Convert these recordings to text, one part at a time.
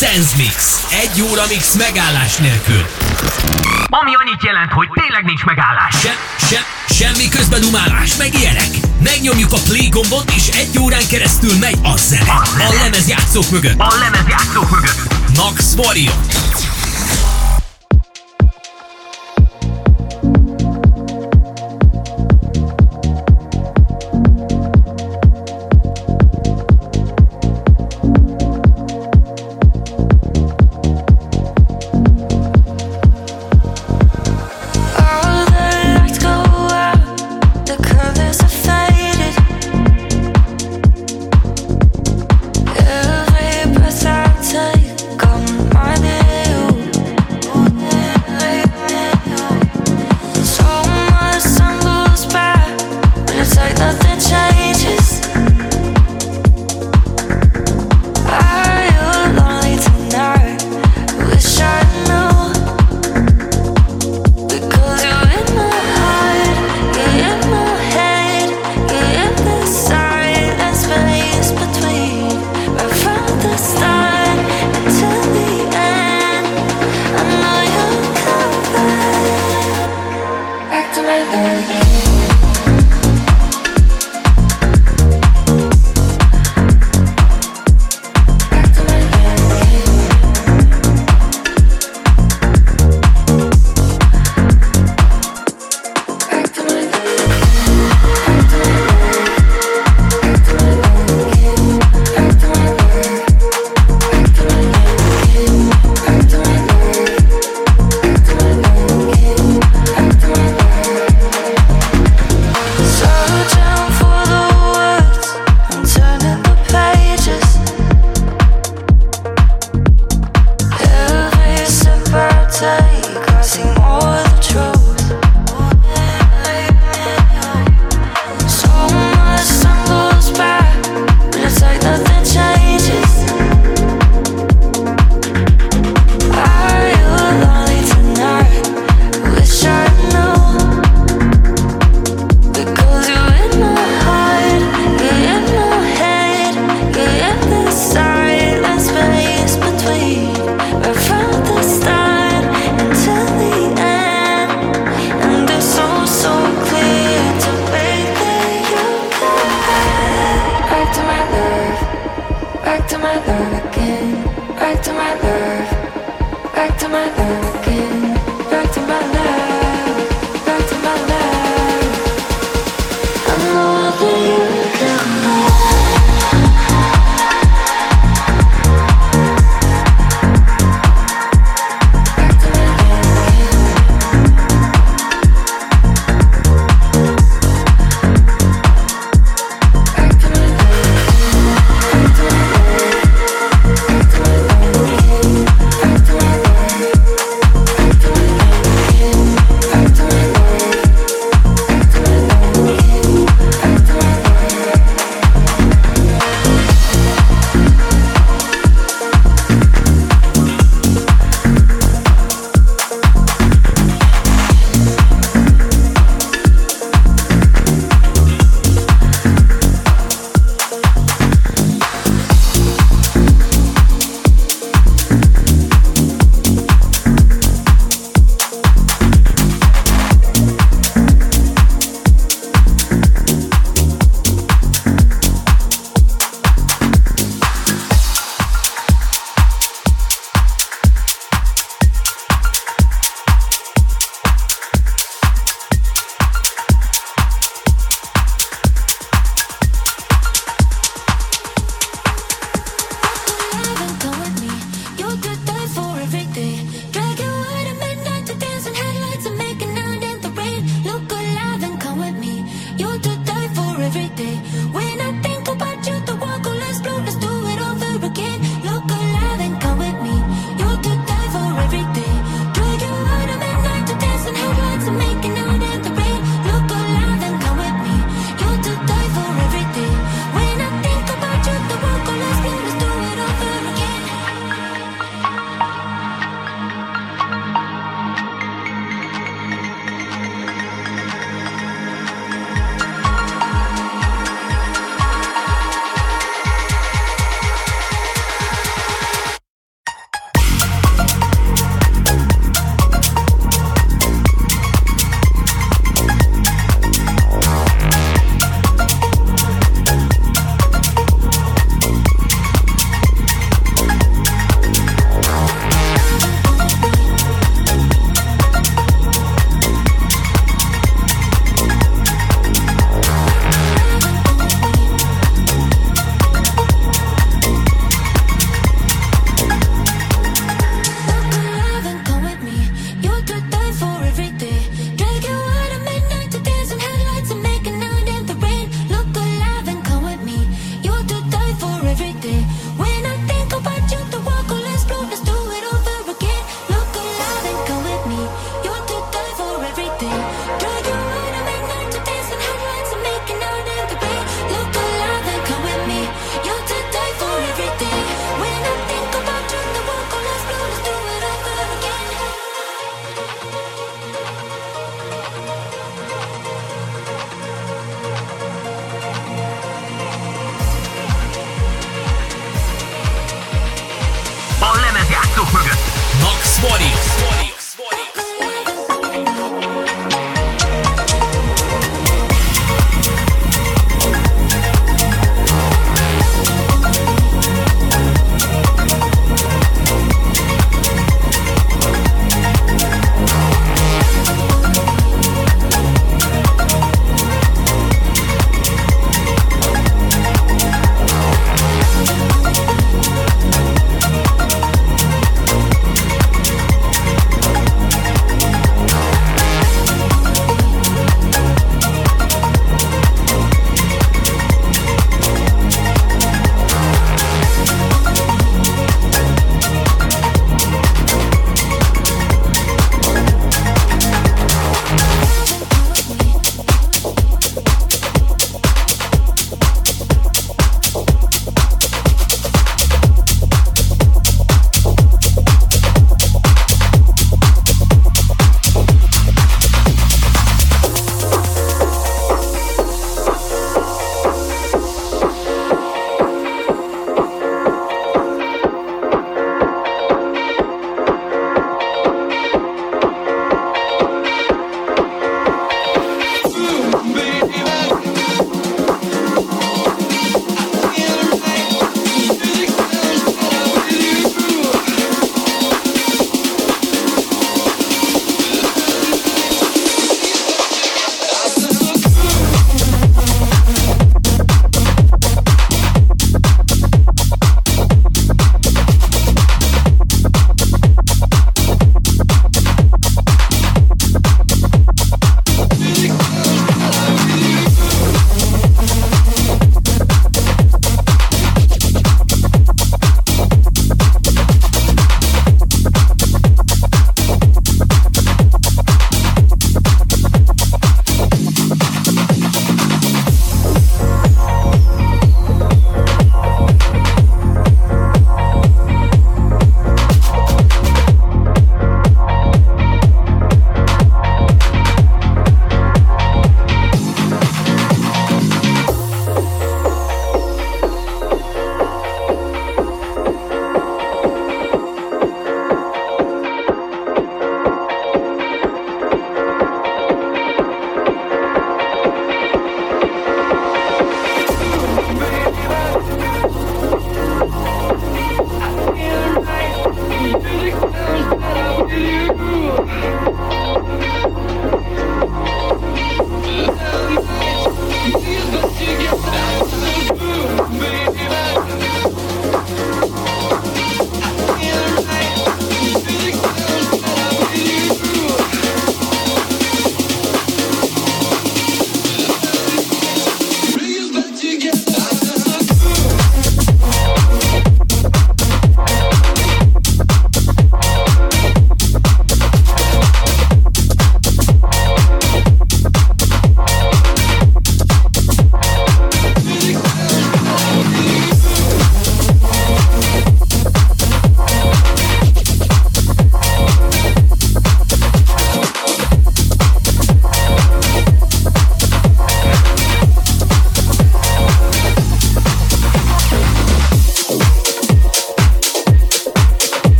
Sense Mix. Egy óra mix megállás nélkül. Ami annyit jelent, hogy tényleg nincs megállás. Se, se, semmi közbedumálás, meg ilyenek. Megnyomjuk a play gombot, és egy órán keresztül megy a zene. A lemezjátszók mögött. A lemezjátszók mögött. Max Warrior.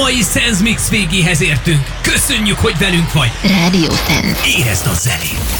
Mai Sense Mix végéhez értünk. Köszönjük, hogy velünk vagy. Radio Sense. Érezd a zenét.